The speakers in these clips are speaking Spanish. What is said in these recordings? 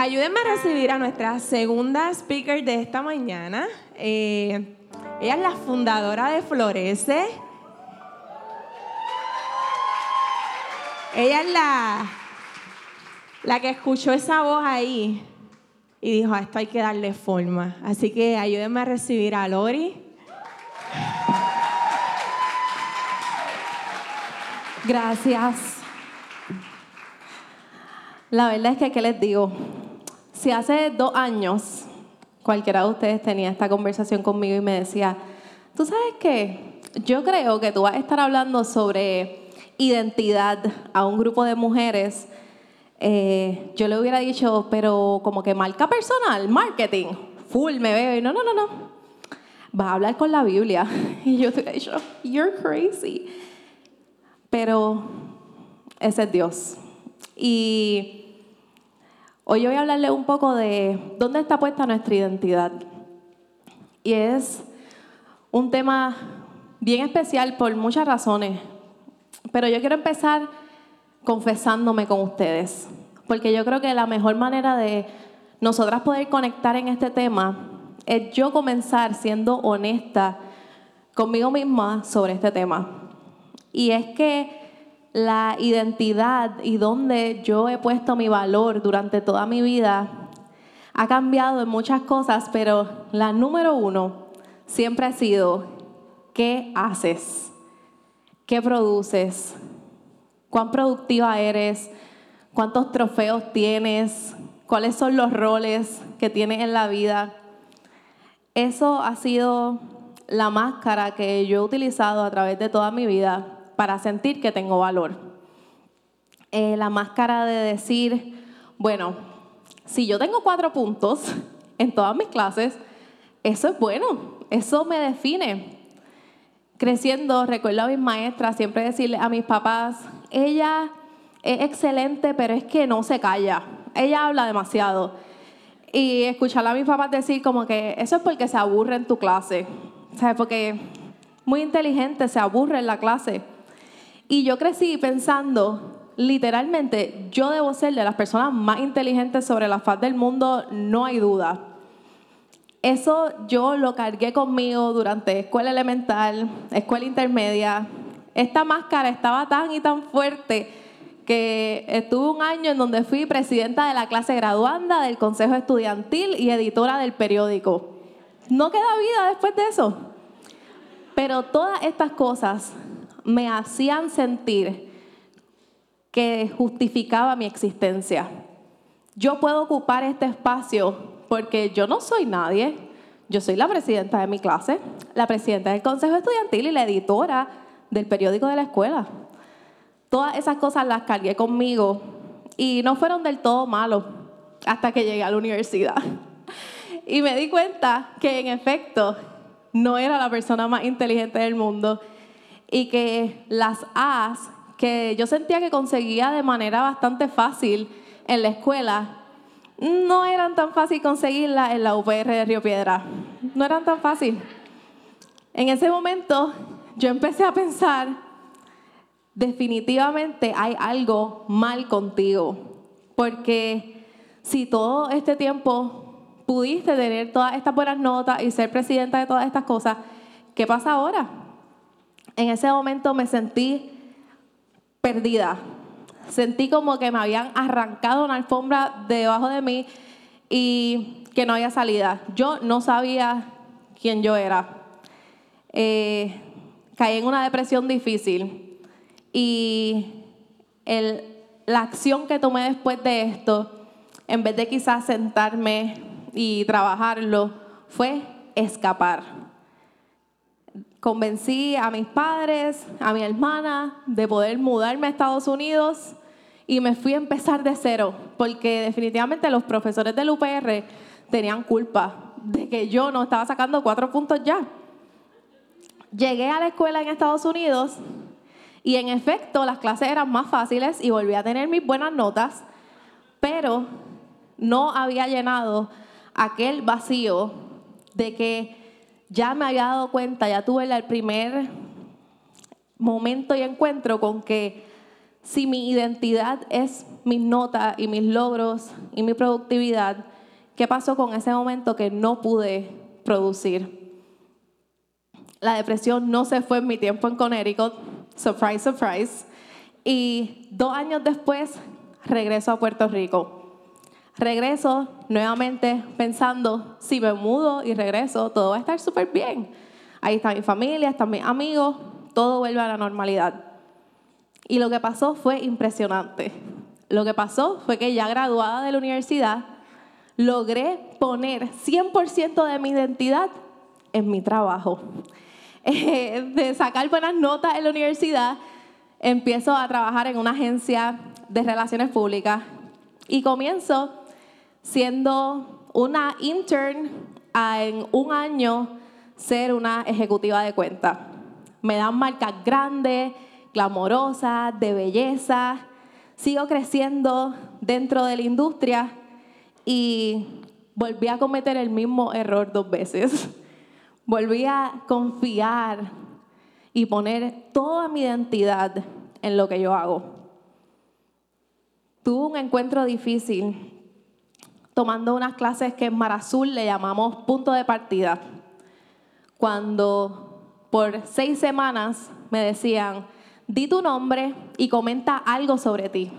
ayúdenme a recibir a nuestra segunda speaker de esta mañana. Eh, ella es la fundadora de Florece. Ella es la, la que escuchó esa voz ahí y dijo, a esto hay que darle forma. Así que ayúdenme a recibir a Lori. Gracias. La verdad es que, ¿qué les digo? Si hace dos años cualquiera de ustedes tenía esta conversación conmigo y me decía, ¿tú sabes qué? Yo creo que tú vas a estar hablando sobre identidad a un grupo de mujeres. Eh, yo le hubiera dicho, pero como que marca personal, marketing, full, me veo y no, no, no, no. Vas a hablar con la Biblia. Y yo te hubiera dicho, you're crazy. Pero ese es Dios. Y Hoy voy a hablarle un poco de dónde está puesta nuestra identidad. Y es un tema bien especial por muchas razones. Pero yo quiero empezar confesándome con ustedes. Porque yo creo que la mejor manera de nosotras poder conectar en este tema es yo comenzar siendo honesta conmigo misma sobre este tema. Y es que la identidad y donde yo he puesto mi valor durante toda mi vida ha cambiado en muchas cosas, pero la número uno siempre ha sido, ¿qué haces? ¿Qué produces? ¿Cuán productiva eres? ¿Cuántos trofeos tienes? ¿Cuáles son los roles que tienes en la vida? Eso ha sido la máscara que yo he utilizado a través de toda mi vida para sentir que tengo valor. Eh, la máscara de decir, bueno, si yo tengo cuatro puntos en todas mis clases, eso es bueno, eso me define. Creciendo, recuerdo a mis maestras siempre decirle a mis papás, ella es excelente, pero es que no se calla, ella habla demasiado. Y escucharla a mis papás decir como que eso es porque se aburre en tu clase, ¿sabes? Porque muy inteligente se aburre en la clase. Y yo crecí pensando, literalmente, yo debo ser de las personas más inteligentes sobre la faz del mundo, no hay duda. Eso yo lo cargué conmigo durante escuela elemental, escuela intermedia. Esta máscara estaba tan y tan fuerte que estuve un año en donde fui presidenta de la clase graduanda, del consejo estudiantil y editora del periódico. No queda vida después de eso. Pero todas estas cosas me hacían sentir que justificaba mi existencia. Yo puedo ocupar este espacio porque yo no soy nadie. Yo soy la presidenta de mi clase, la presidenta del consejo estudiantil y la editora del periódico de la escuela. Todas esas cosas las cargué conmigo y no fueron del todo malos hasta que llegué a la universidad. Y me di cuenta que en efecto no era la persona más inteligente del mundo y que las A's que yo sentía que conseguía de manera bastante fácil en la escuela, no eran tan fácil conseguirlas en la UPR de Río Piedra. No eran tan fácil. En ese momento yo empecé a pensar, definitivamente hay algo mal contigo, porque si todo este tiempo pudiste tener todas estas buenas notas y ser presidenta de todas estas cosas, ¿qué pasa ahora? En ese momento me sentí perdida. Sentí como que me habían arrancado una alfombra debajo de mí y que no había salida. Yo no sabía quién yo era. Eh, caí en una depresión difícil y la acción que tomé después de esto, en vez de quizás sentarme y trabajarlo, fue escapar convencí a mis padres, a mi hermana, de poder mudarme a Estados Unidos y me fui a empezar de cero, porque definitivamente los profesores del UPR tenían culpa de que yo no estaba sacando cuatro puntos ya. Llegué a la escuela en Estados Unidos y en efecto las clases eran más fáciles y volví a tener mis buenas notas, pero no había llenado aquel vacío de que ya me había dado cuenta, ya tuve el primer momento y encuentro con que si mi identidad es mis notas y mis logros y mi productividad, ¿qué pasó con ese momento que no pude producir? La depresión no se fue en mi tiempo en Connecticut, surprise, surprise. Y dos años después regreso a Puerto Rico. Regreso nuevamente pensando, si me mudo y regreso, todo va a estar súper bien. Ahí está mi familia, están mis amigos, todo vuelve a la normalidad. Y lo que pasó fue impresionante. Lo que pasó fue que ya graduada de la universidad, logré poner 100% de mi identidad en mi trabajo. Eh, de sacar buenas notas en la universidad, empiezo a trabajar en una agencia de relaciones públicas y comienzo siendo una intern en un año ser una ejecutiva de cuenta. Me dan marcas grandes, glamorosas, de belleza. Sigo creciendo dentro de la industria y volví a cometer el mismo error dos veces. Volví a confiar y poner toda mi identidad en lo que yo hago. Tuve un encuentro difícil tomando unas clases que en Mar Azul le llamamos punto de partida. Cuando por seis semanas me decían, di tu nombre y comenta algo sobre ti.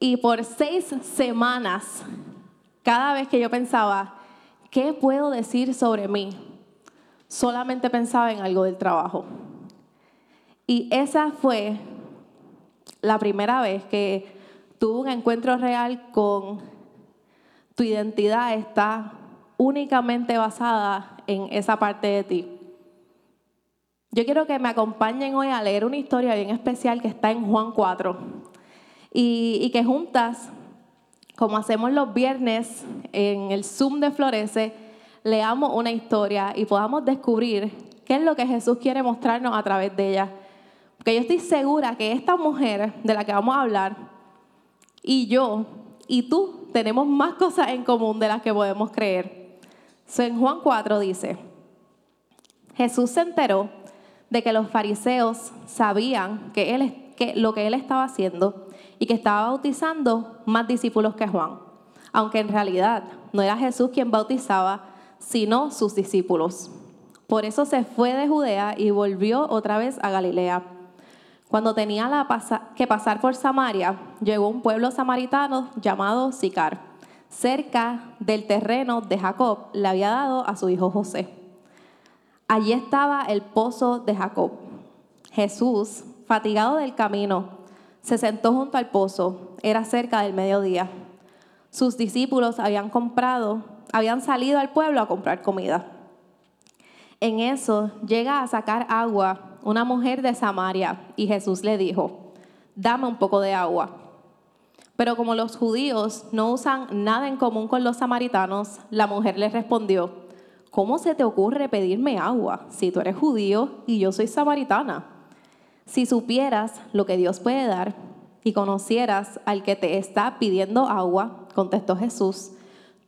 Y por seis semanas, cada vez que yo pensaba, ¿qué puedo decir sobre mí? Solamente pensaba en algo del trabajo. Y esa fue la primera vez que tuve un encuentro real con tu identidad está únicamente basada en esa parte de ti. Yo quiero que me acompañen hoy a leer una historia bien especial que está en Juan 4 y, que juntas, como hacemos los viernes en el Zoom de Florece, leamos una historia y podamos descubrir qué es lo que Jesús quiere mostrarnos a través de ella. Porque yo estoy segura que esta mujer de la que vamos a hablar y yo y tú tenemos más cosas en común de las que podemos creer. en Juan 4 dice, Jesús se enteró de que los fariseos sabían que, él, que lo que él estaba haciendo y que estaba bautizando más discípulos que Juan, aunque en realidad no era Jesús quien bautizaba, sino sus discípulos. Por eso se fue de Judea y volvió otra vez a Galilea. Cuando tenía que pasar por Samaria, llegó un pueblo samaritano llamado Sicar. Cerca del terreno de Jacob le había dado a su hijo José. Allí estaba el pozo de Jacob. Jesús, fatigado del camino, se sentó junto al pozo. Era cerca del mediodía. Sus discípulos habían comprado, habían salido al pueblo a comprar comida. En eso llega a sacar agua una mujer de Samaria y Jesús le dijo, dame un poco de agua. Pero como los judíos no usan nada en común con los samaritanos, la mujer le respondió, ¿cómo se te ocurre pedirme agua si tú eres judío y yo soy samaritana? Si supieras lo que Dios puede dar y conocieras al que te está pidiendo agua, contestó Jesús,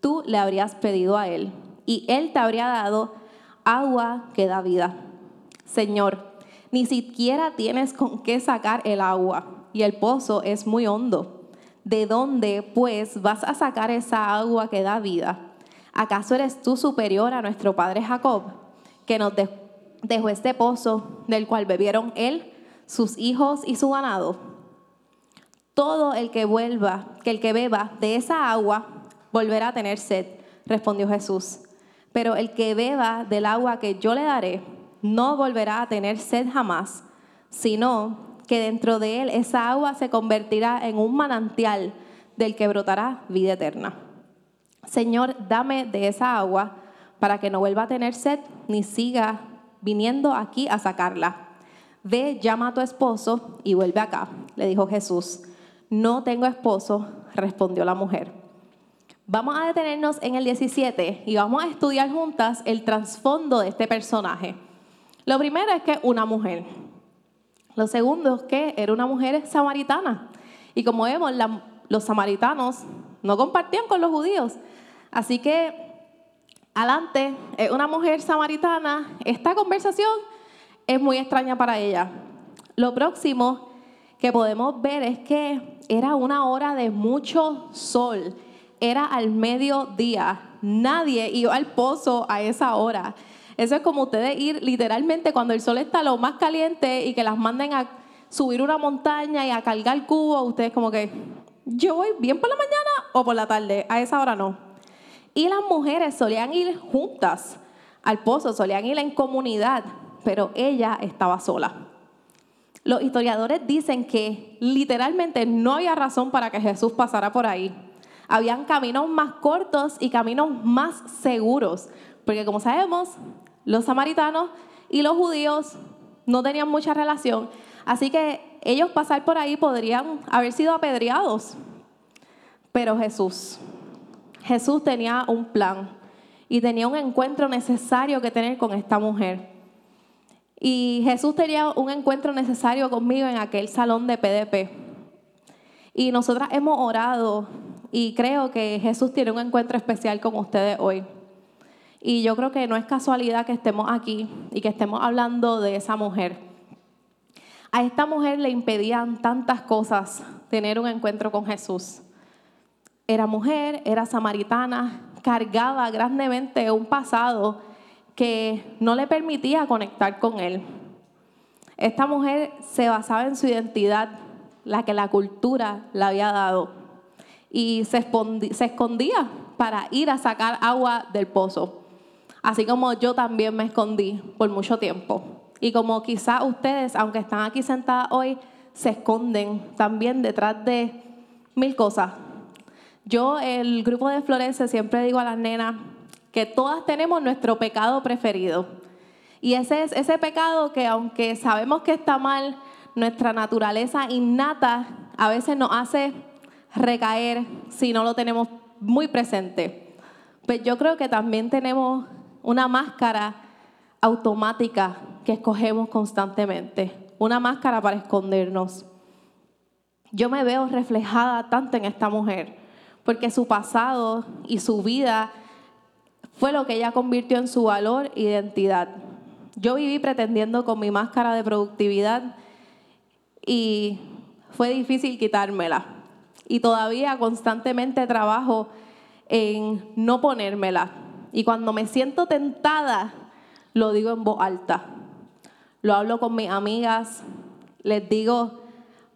tú le habrías pedido a él y él te habría dado agua que da vida. Señor, ni siquiera tienes con qué sacar el agua y el pozo es muy hondo. ¿De dónde, pues, vas a sacar esa agua que da vida? ¿Acaso eres tú superior a nuestro padre Jacob, que nos dejó este pozo del cual bebieron él, sus hijos y su ganado? Todo el que vuelva, que el que beba de esa agua, volverá a tener sed, respondió Jesús. Pero el que beba del agua que yo le daré, no volverá a tener sed jamás, sino que dentro de él esa agua se convertirá en un manantial del que brotará vida eterna. Señor, dame de esa agua para que no vuelva a tener sed ni siga viniendo aquí a sacarla. Ve, llama a tu esposo y vuelve acá, le dijo Jesús. No tengo esposo, respondió la mujer. Vamos a detenernos en el 17 y vamos a estudiar juntas el trasfondo de este personaje. Lo primero es que una mujer. Lo segundo es que era una mujer samaritana. Y como vemos, los samaritanos no compartían con los judíos. Así que, adelante, una mujer samaritana. Esta conversación es muy extraña para ella. Lo próximo que podemos ver es que era una hora de mucho sol, era al mediodía, nadie iba al pozo a esa hora. Eso es como ustedes ir literalmente cuando el sol está lo más caliente y que las manden a subir una montaña y a cargar cubo, ustedes como que, yo voy bien por la mañana o por la tarde, a esa hora no. Y las mujeres solían ir juntas al pozo, solían ir en comunidad, pero ella estaba sola. Los historiadores dicen que literalmente no había razón para que Jesús pasara por ahí. Habían caminos más cortos y caminos más seguros, porque como sabemos, los samaritanos y los judíos no tenían mucha relación, así que ellos pasar por ahí podrían haber sido apedreados. Pero Jesús, Jesús tenía un plan y tenía un encuentro necesario que tener con esta mujer. Y Jesús tenía un encuentro necesario conmigo en aquel salón de PDP. Y nosotras hemos orado y creo que Jesús tiene un encuentro especial con ustedes hoy. Y yo creo que no es casualidad que estemos aquí y que estemos hablando de esa mujer. A esta mujer le impedían tantas cosas tener un encuentro con Jesús. Era mujer, era samaritana, cargaba grandemente un pasado que no le permitía conectar con él. Esta mujer se basaba en su identidad, la que la cultura le había dado, y se, escondía para ir a sacar agua del pozo. Así como yo también me escondí por mucho tiempo. Y como quizá ustedes, aunque están aquí sentadas hoy, se esconden también detrás de mil cosas, yo, el grupo de Florence, siempre digo a las nenas que todas tenemos nuestro pecado preferido. Y ese es ese pecado que aunque sabemos que está mal, nuestra naturaleza innata a veces nos hace recaer si no lo tenemos muy presente. Pues yo creo que también tenemos una máscara automática que escogemos constantemente, una máscara para escondernos. Yo me veo reflejada tanto en esta mujer porque su pasado y su vida fue lo que ella convirtió en su valor e identidad. Yo viví pretendiendo con mi máscara de productividad y fue difícil quitármela. Y todavía constantemente trabajo en no ponérmela. Y cuando me siento tentada, lo digo en voz alta. Lo hablo con mis amigas, les digo,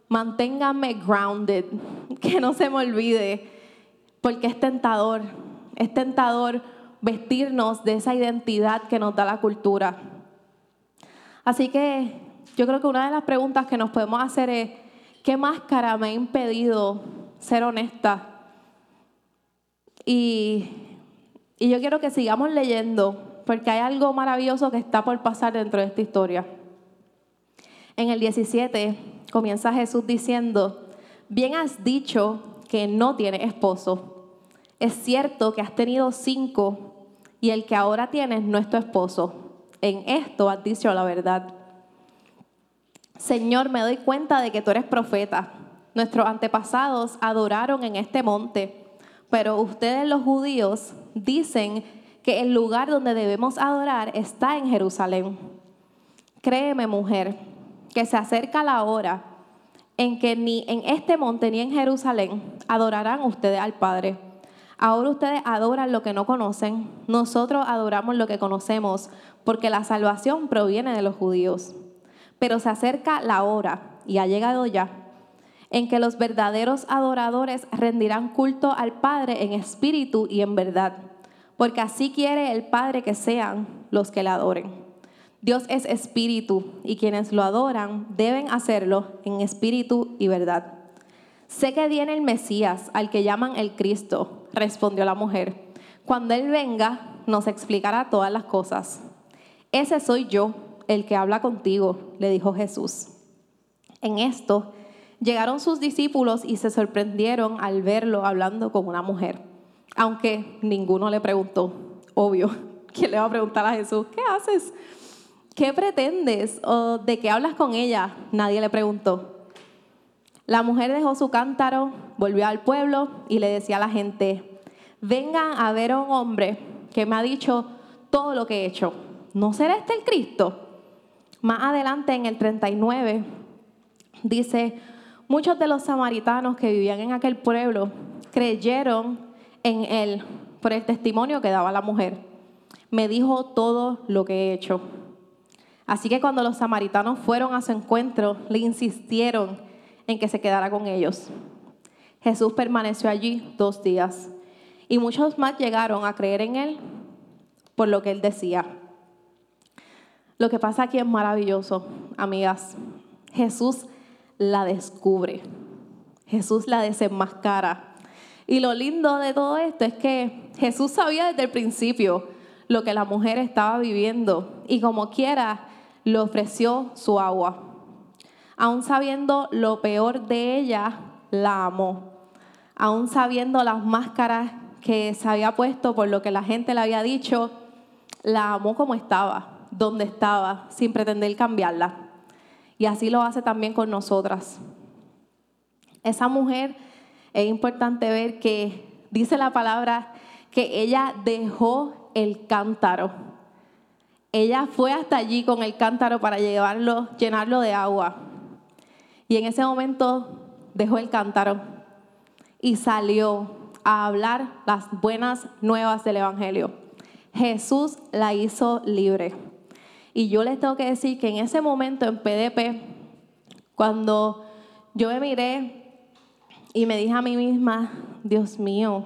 manténganme grounded, que no se me olvide porque es tentador, es tentador vestirnos de esa identidad que nos da la cultura. Así que yo creo que una de las preguntas que nos podemos hacer es, ¿qué máscara me ha impedido ser honesta? Y, y yo quiero que sigamos leyendo, porque hay algo maravilloso que está por pasar dentro de esta historia. En el 17 comienza Jesús diciendo, bien has dicho que no tiene esposo es cierto que has tenido cinco y el que ahora tienes no es tu esposo. En esto has dicho la verdad. Señor, me doy cuenta de que tú eres profeta. Nuestros antepasados adoraron en este monte, pero ustedes los judíos dicen que el lugar donde debemos adorar está en Jerusalén. Créeme, mujer, que se acerca la hora en que ni en este monte ni en Jerusalén adorarán ustedes al Padre. Ahora ustedes adoran lo que no conocen, nosotros adoramos lo que conocemos, porque la salvación proviene de los judíos. Pero se acerca la hora, y ha llegado ya, en que los verdaderos adoradores rendirán culto al Padre en espíritu y en verdad, porque así quiere el Padre que sean los que le adoren. Dios es espíritu, y quienes lo adoran deben hacerlo en espíritu y verdad. Sé que viene el Mesías, al que llaman el Cristo, respondió la mujer. Cuando Él venga, nos explicará todas las cosas. Ese soy yo, el que habla contigo, le dijo Jesús. En esto llegaron sus discípulos y se sorprendieron al verlo hablando con una mujer, aunque ninguno le preguntó. Obvio, ¿quién le va a preguntar a Jesús, ¿qué haces? ¿Qué pretendes? ¿O de qué hablas con ella? Nadie le preguntó. La mujer dejó su cántaro, volvió al pueblo y le decía a la gente, vengan a ver a un hombre que me ha dicho todo lo que he hecho. ¿No será este el Cristo? Más adelante en el 39 dice, Muchos de los samaritanos que vivían en aquel pueblo creyeron en él por el testimonio que daba la mujer. Me dijo todo lo que he hecho. Así que cuando los samaritanos fueron a su encuentro, le insistieron en que se quedara con ellos. Jesús permaneció allí dos días y muchos más llegaron a creer en él por lo que él decía. Lo que pasa aquí es maravilloso, amigas. Jesús la descubre. Jesús la desenmascara. Y lo lindo de todo esto es que Jesús sabía desde el principio lo que la mujer estaba viviendo y como quiera le ofreció su agua. Aún sabiendo lo peor de ella, la amó. Aún sabiendo las máscaras que se había puesto por lo que la gente le había dicho, la amó como estaba, donde estaba, sin pretender cambiarla. Y así lo hace también con nosotras. Esa mujer es importante ver que dice la palabra que ella dejó el cántaro. Ella fue hasta allí con el cántaro para llevarlo, llenarlo de agua. Y en ese momento dejó el cántaro y salió a hablar las buenas nuevas del Evangelio. Jesús la hizo libre. Y yo les tengo que decir que en ese momento en PDP, cuando yo me miré y me dije a mí misma, Dios mío,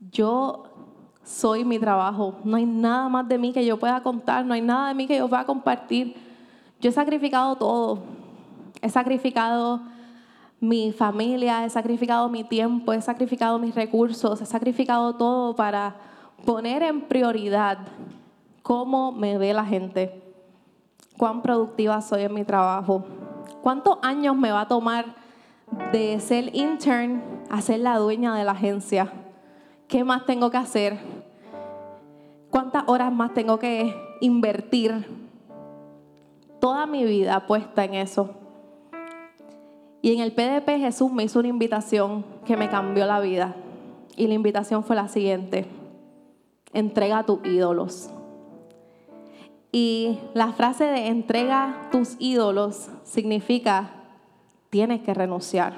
yo soy mi trabajo, no hay nada más de mí que yo pueda contar, no hay nada de mí que yo pueda compartir. Yo he sacrificado todo, he sacrificado mi familia, he sacrificado mi tiempo, he sacrificado mis recursos, he sacrificado todo para poner en prioridad cómo me ve la gente, cuán productiva soy en mi trabajo, cuántos años me va a tomar de ser intern a ser la dueña de la agencia, qué más tengo que hacer, cuántas horas más tengo que invertir, toda mi vida puesta en eso. Y en el PDP Jesús me hizo una invitación que me cambió la vida. Y la invitación fue la siguiente. Entrega tus ídolos. Y la frase de entrega tus ídolos significa tienes que renunciar.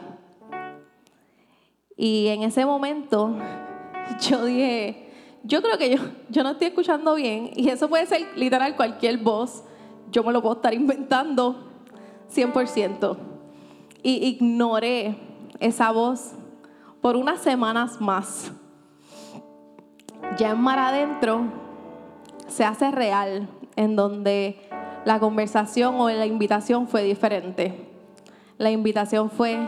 Y en ese momento yo dije, yo creo que yo, yo no estoy escuchando bien y eso puede ser literal cualquier voz, yo me lo puedo estar inventando 100%. Y ignoré esa voz por unas semanas más. Ya en mar adentro se hace real en donde la conversación o la invitación fue diferente. La invitación fue,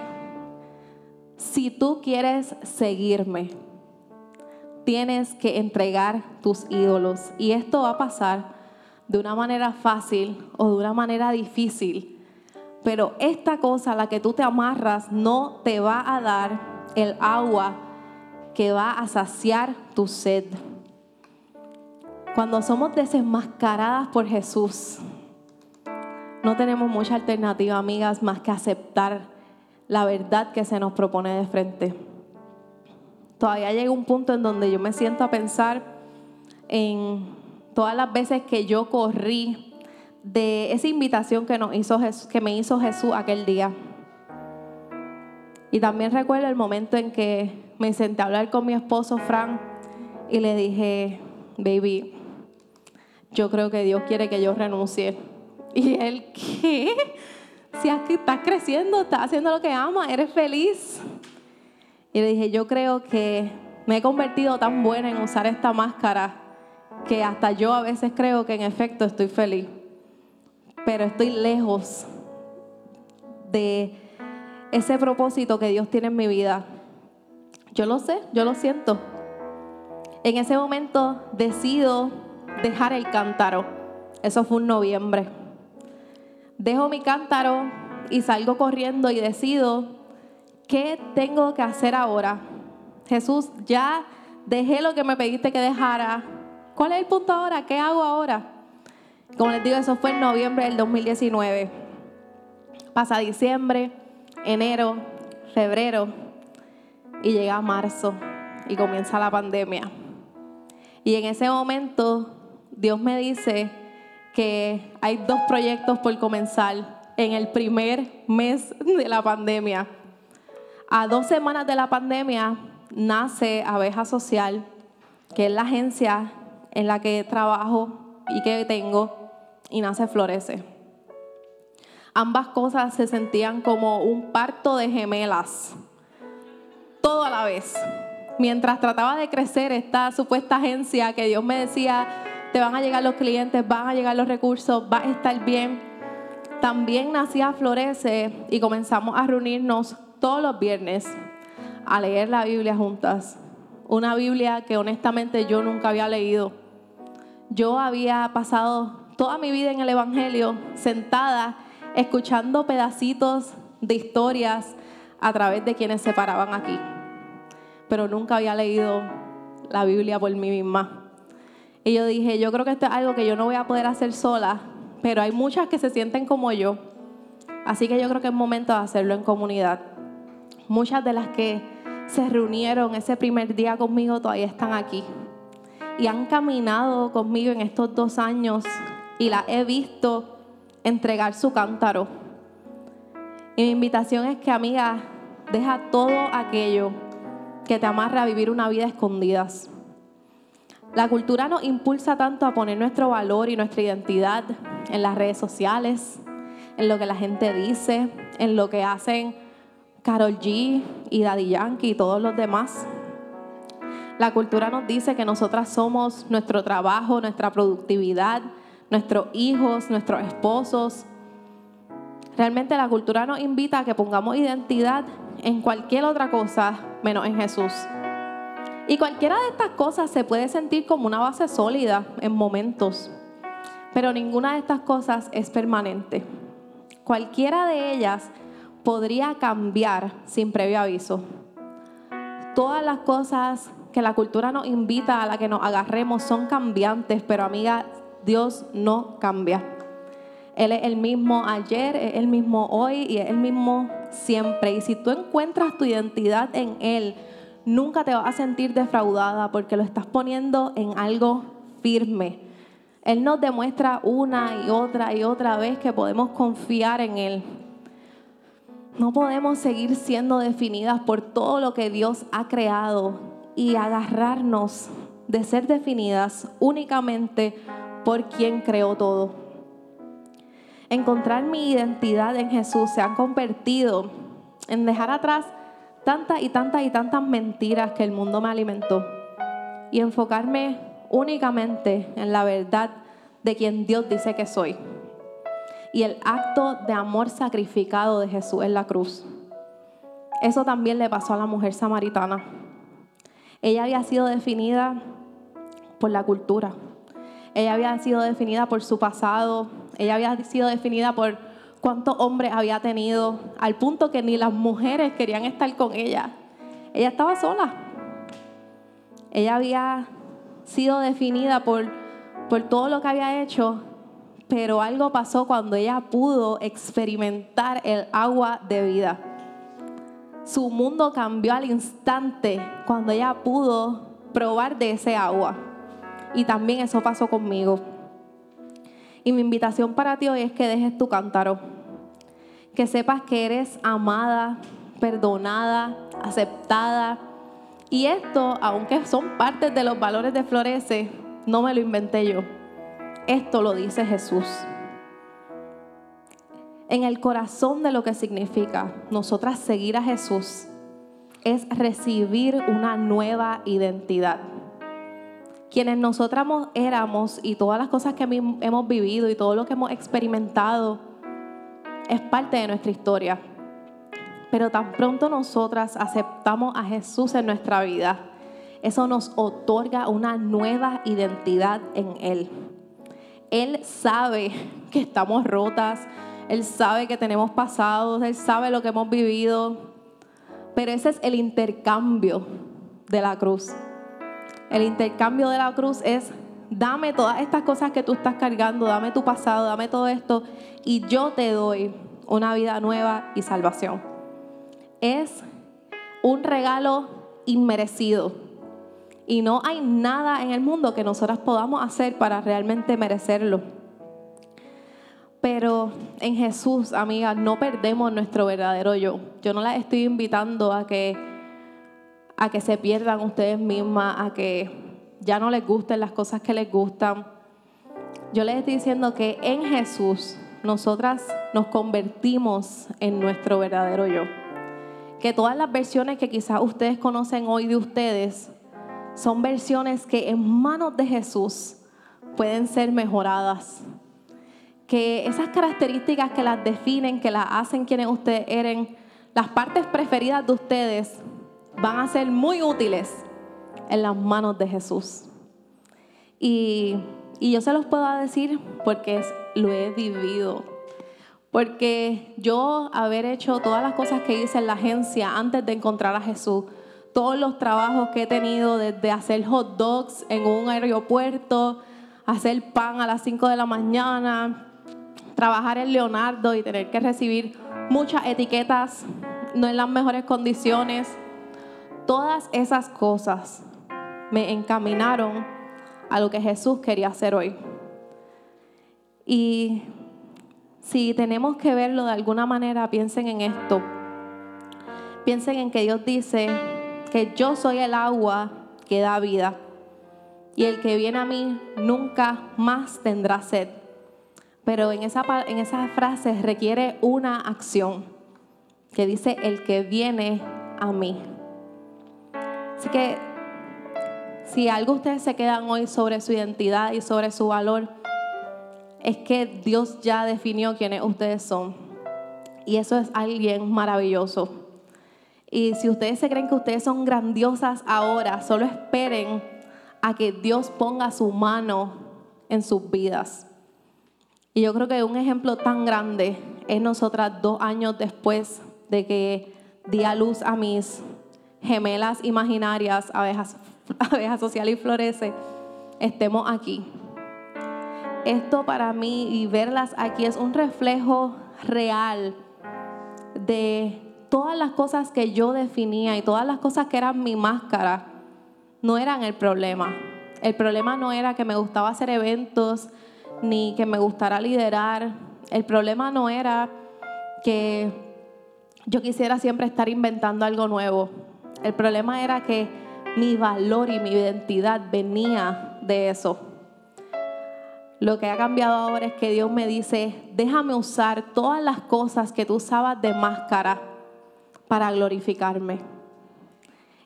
si tú quieres seguirme, tienes que entregar tus ídolos. Y esto va a pasar de una manera fácil o de una manera difícil. Pero esta cosa a la que tú te amarras no te va a dar el agua que va a saciar tu sed. Cuando somos desenmascaradas por Jesús, no tenemos mucha alternativa, amigas, más que aceptar la verdad que se nos propone de frente. Todavía llega un punto en donde yo me siento a pensar en todas las veces que yo corrí de esa invitación que, nos hizo que me hizo Jesús aquel día. Y también recuerdo el momento en que me senté a hablar con mi esposo Frank y le dije, baby, yo creo que Dios quiere que yo renuncie. Y él, ¿qué? Si estás creciendo, estás haciendo lo que amas, eres feliz. Y le dije, yo creo que me he convertido tan buena en usar esta máscara que hasta yo a veces creo que en efecto estoy feliz. Pero estoy lejos de ese propósito que Dios tiene en mi vida. Yo lo sé, yo lo siento. En ese momento decido dejar el cántaro. Eso fue un noviembre. Dejo mi cántaro y salgo corriendo y decido qué tengo que hacer ahora. Jesús, ya dejé lo que me pediste que dejara. ¿Cuál es el punto ahora? ¿Qué hago ahora? Como les digo, eso fue en noviembre del 2019. Pasa diciembre, enero, febrero y llega marzo y comienza la pandemia. Y en ese momento Dios me dice que hay dos proyectos por comenzar en el primer mes de la pandemia. A dos semanas de la pandemia nace Abeja Social, que es la agencia en la que trabajo y que tengo, y nace Florece. Ambas cosas se sentían como un parto de gemelas, todo a la vez. Mientras trataba de crecer esta supuesta agencia que Dios me decía, te van a llegar los clientes, van a llegar los recursos, va a estar bien. También nacía Florece y comenzamos a reunirnos todos los viernes a leer la Biblia juntas. Una Biblia que honestamente yo nunca había leído. Yo había pasado toda mi vida en el Evangelio sentada escuchando pedacitos de historias a través de quienes se paraban aquí. Pero nunca había leído la Biblia por mí misma. Y yo dije, yo creo que esto es algo que yo no voy a poder hacer sola, pero hay muchas que se sienten como yo. Así que yo creo que es momento de hacerlo en comunidad. Muchas de las que se reunieron ese primer día conmigo todavía están aquí. Y han caminado conmigo en estos dos años y la he visto entregar su cántaro. Y mi invitación es que, amiga, deja todo aquello que te amarra a vivir una vida escondidas. La cultura nos impulsa tanto a poner nuestro valor y nuestra identidad en las redes sociales, en lo que la gente dice, en lo que hacen Carol G y Daddy Yankee y todos los demás. La cultura nos dice que nosotras somos nuestro trabajo, nuestra productividad, nuestros hijos, nuestros esposos. Realmente la cultura nos invita a que pongamos identidad en cualquier otra cosa menos en Jesús. Y cualquiera de estas cosas se puede sentir como una base sólida en momentos, pero ninguna de estas cosas es permanente. Cualquiera de ellas podría cambiar sin previo aviso. Todas las cosas que la cultura nos invita a la que nos agarremos son cambiantes, pero amiga, Dios no cambia. Él es el mismo ayer, es el mismo hoy y es el mismo siempre. Y si tú encuentras tu identidad en Él, nunca te vas a sentir defraudada porque lo estás poniendo en algo firme. Él nos demuestra una y otra y otra vez que podemos confiar en Él. No podemos seguir siendo definidas por todo lo que Dios ha creado y agarrarnos de ser definidas únicamente por quien creó todo. Encontrar mi identidad en Jesús se ha convertido en dejar atrás tantas y tantas y tantas mentiras que el mundo me alimentó y enfocarme únicamente en la verdad de quien Dios dice que soy y el acto de amor sacrificado de Jesús en la cruz. Eso también le pasó a la mujer samaritana. Ella había sido definida por la cultura. Ella había sido definida por su pasado. Ella había sido definida por cuántos hombres había tenido, al punto que ni las mujeres querían estar con ella. Ella estaba sola. Ella había sido definida por, por todo lo que había hecho pero algo pasó cuando ella pudo experimentar el agua de vida. Su mundo cambió al instante cuando ella pudo probar de ese agua. Y también eso pasó conmigo. Y mi invitación para ti hoy es que dejes tu cántaro. Que sepas que eres amada, perdonada, aceptada. Y esto, aunque son partes de los valores de Florece, no me lo inventé yo. Esto lo dice Jesús. En el corazón de lo que significa nosotras seguir a Jesús es recibir una nueva identidad. Quienes nosotras éramos y todas las cosas que hemos vivido y todo lo que hemos experimentado es parte de nuestra historia. Pero tan pronto nosotras aceptamos a Jesús en nuestra vida, eso nos otorga una nueva identidad en Él. Él sabe que estamos rotas, Él sabe que tenemos pasados, Él sabe lo que hemos vivido, pero ese es el intercambio de la cruz. El intercambio de la cruz es, dame todas estas cosas que tú estás cargando, dame tu pasado, dame todo esto, y yo te doy una vida nueva y salvación. Es un regalo inmerecido y no hay nada en el mundo que nosotras podamos hacer para realmente merecerlo. Pero en Jesús, amiga, no perdemos nuestro verdadero yo. Yo no las estoy invitando a que, a que se pierdan ustedes mismas, a que ya no les gusten las cosas que les gustan. Yo les estoy diciendo que en Jesús nosotras nos convertimos en nuestro verdadero yo. Que todas las versiones que quizás ustedes conocen hoy de ustedes son versiones que en manos de Jesús pueden ser mejoradas. Que esas características que las definen, que las hacen quienes ustedes eran, las partes preferidas de ustedes, van a ser muy útiles en las manos de Jesús. Y, y yo se los puedo decir porque lo he vivido. Porque yo haber hecho todas las cosas que hice en la agencia antes de encontrar a Jesús, todos los trabajos que he tenido desde hacer hot dogs en un aeropuerto, hacer pan a las 5 de la mañana, trabajar en Leonardo y tener que recibir muchas etiquetas no en las mejores condiciones. Todas esas cosas me encaminaron a lo que Jesús quería hacer hoy. Y si tenemos que verlo de alguna manera, piensen en esto. Piensen en que Dios dice, que yo soy el agua que da vida. Y el que viene a mí nunca más tendrá sed. Pero en esa, en frase requiere una acción que dice el que viene a mí. Así que si algo ustedes se quedan hoy sobre su identidad y sobre su valor, es que Dios ya definió quiénes ustedes son. Y eso es alguien maravilloso. Y si ustedes se creen que ustedes son grandiosas ahora, solo esperen a que Dios ponga su mano en sus vidas. Y yo creo que un ejemplo tan grande es nosotras dos años después de que di a luz a mis gemelas imaginarias, abejas, abejas social y florece, estemos aquí. Esto para mí y verlas aquí es un reflejo real de todas las cosas que yo definía y todas las cosas que eran mi máscara no eran el problema. El problema no era que me gustaba hacer eventos ni que me gustara liderar. El problema no era que yo quisiera siempre estar inventando algo nuevo. El problema era que mi valor y mi identidad venía de eso. Lo que ha cambiado ahora es que Dios me dice, déjame usar todas las cosas que tú usabas de máscara para glorificarme.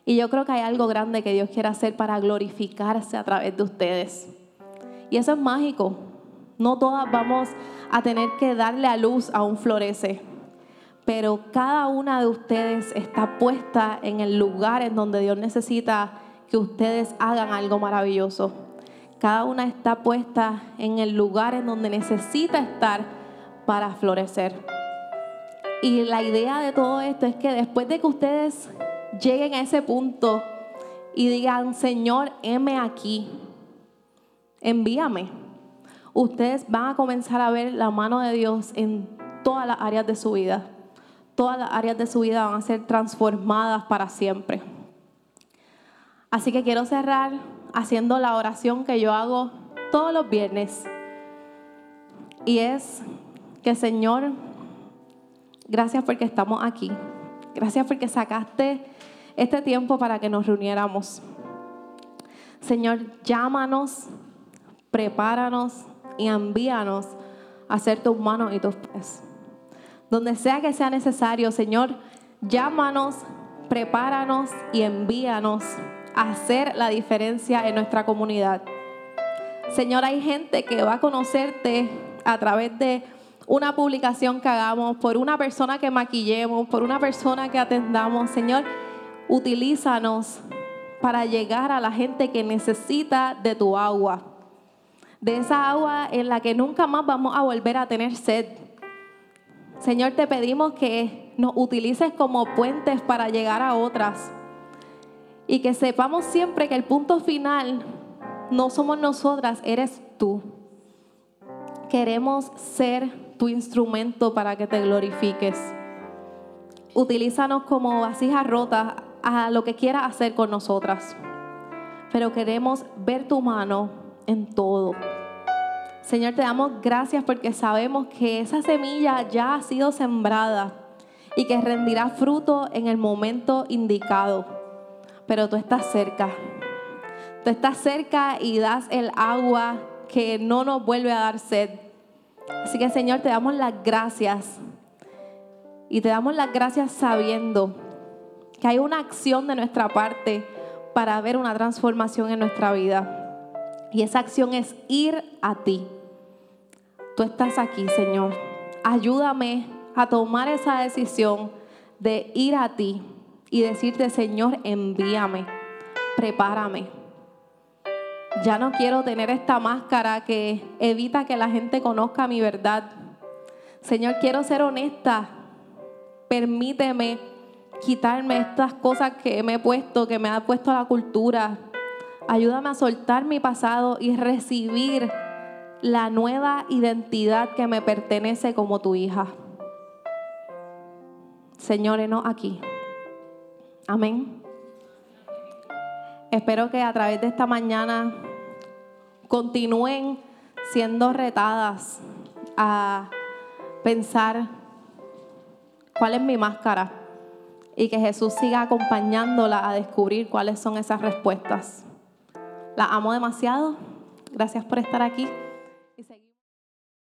Y yo creo que hay algo grande que Dios quiere hacer para glorificarse a través de ustedes. Y eso es mágico. No todas vamos a tener que darle a luz a un florece, pero cada una de ustedes está puesta en el lugar en donde Dios necesita que ustedes hagan algo maravilloso. Cada una está puesta en el lugar en donde necesita estar para florecer. Y la idea de todo esto es que después de que ustedes lleguen a ese punto y digan, Señor, heme aquí, envíame, ustedes van a comenzar a ver la mano de Dios en todas las áreas de su vida. Todas las áreas de su vida van a ser transformadas para siempre. Así que quiero cerrar haciendo la oración que yo hago todos los viernes. Y es que Señor, Gracias porque estamos aquí. Gracias porque sacaste este tiempo para que nos reuniéramos. Señor, llámanos, prepáranos y envíanos a hacer tus manos y tus pies. Donde sea que sea necesario, Señor, llámanos, prepáranos y envíanos a hacer la diferencia en nuestra comunidad. Señor, hay gente que va a conocerte a través de una publicación que hagamos, por una persona que maquillemos, por una persona que atendamos. Señor, utilízanos para llegar a la gente que necesita de tu agua. De esa agua en la que nunca más vamos a volver a tener sed. Señor, te pedimos que nos utilices como puentes para llegar a otras. Y que sepamos siempre que el punto final no somos nosotras, eres tú. Queremos ser tu instrumento para que te glorifiques. Utilízanos como vasijas rotas a lo que quieras hacer con nosotras. Pero queremos ver tu mano en todo. Señor, te damos gracias porque sabemos que esa semilla ya ha sido sembrada y que rendirá fruto en el momento indicado. Pero tú estás cerca. Tú estás cerca y das el agua que no nos vuelve a dar sed. Así que Señor, te damos las gracias. Y te damos las gracias sabiendo que hay una acción de nuestra parte para ver una transformación en nuestra vida. Y esa acción es ir a ti. Tú estás aquí, Señor. Ayúdame a tomar esa decisión de ir a ti y decirte, Señor, envíame, prepárame. Ya no quiero tener esta máscara que evita que la gente conozca mi verdad. Señor, quiero ser honesta. Permíteme quitarme estas cosas que me he puesto, que me ha puesto la cultura. Ayúdame a soltar mi pasado y recibir la nueva identidad que me pertenece como tu hija. Señor, no aquí. Amén. Espero que a través de esta mañana continúen siendo retadas a pensar cuál es mi máscara y que Jesús siga acompañándola a descubrir cuáles son esas respuestas. La amo demasiado. Gracias por estar aquí.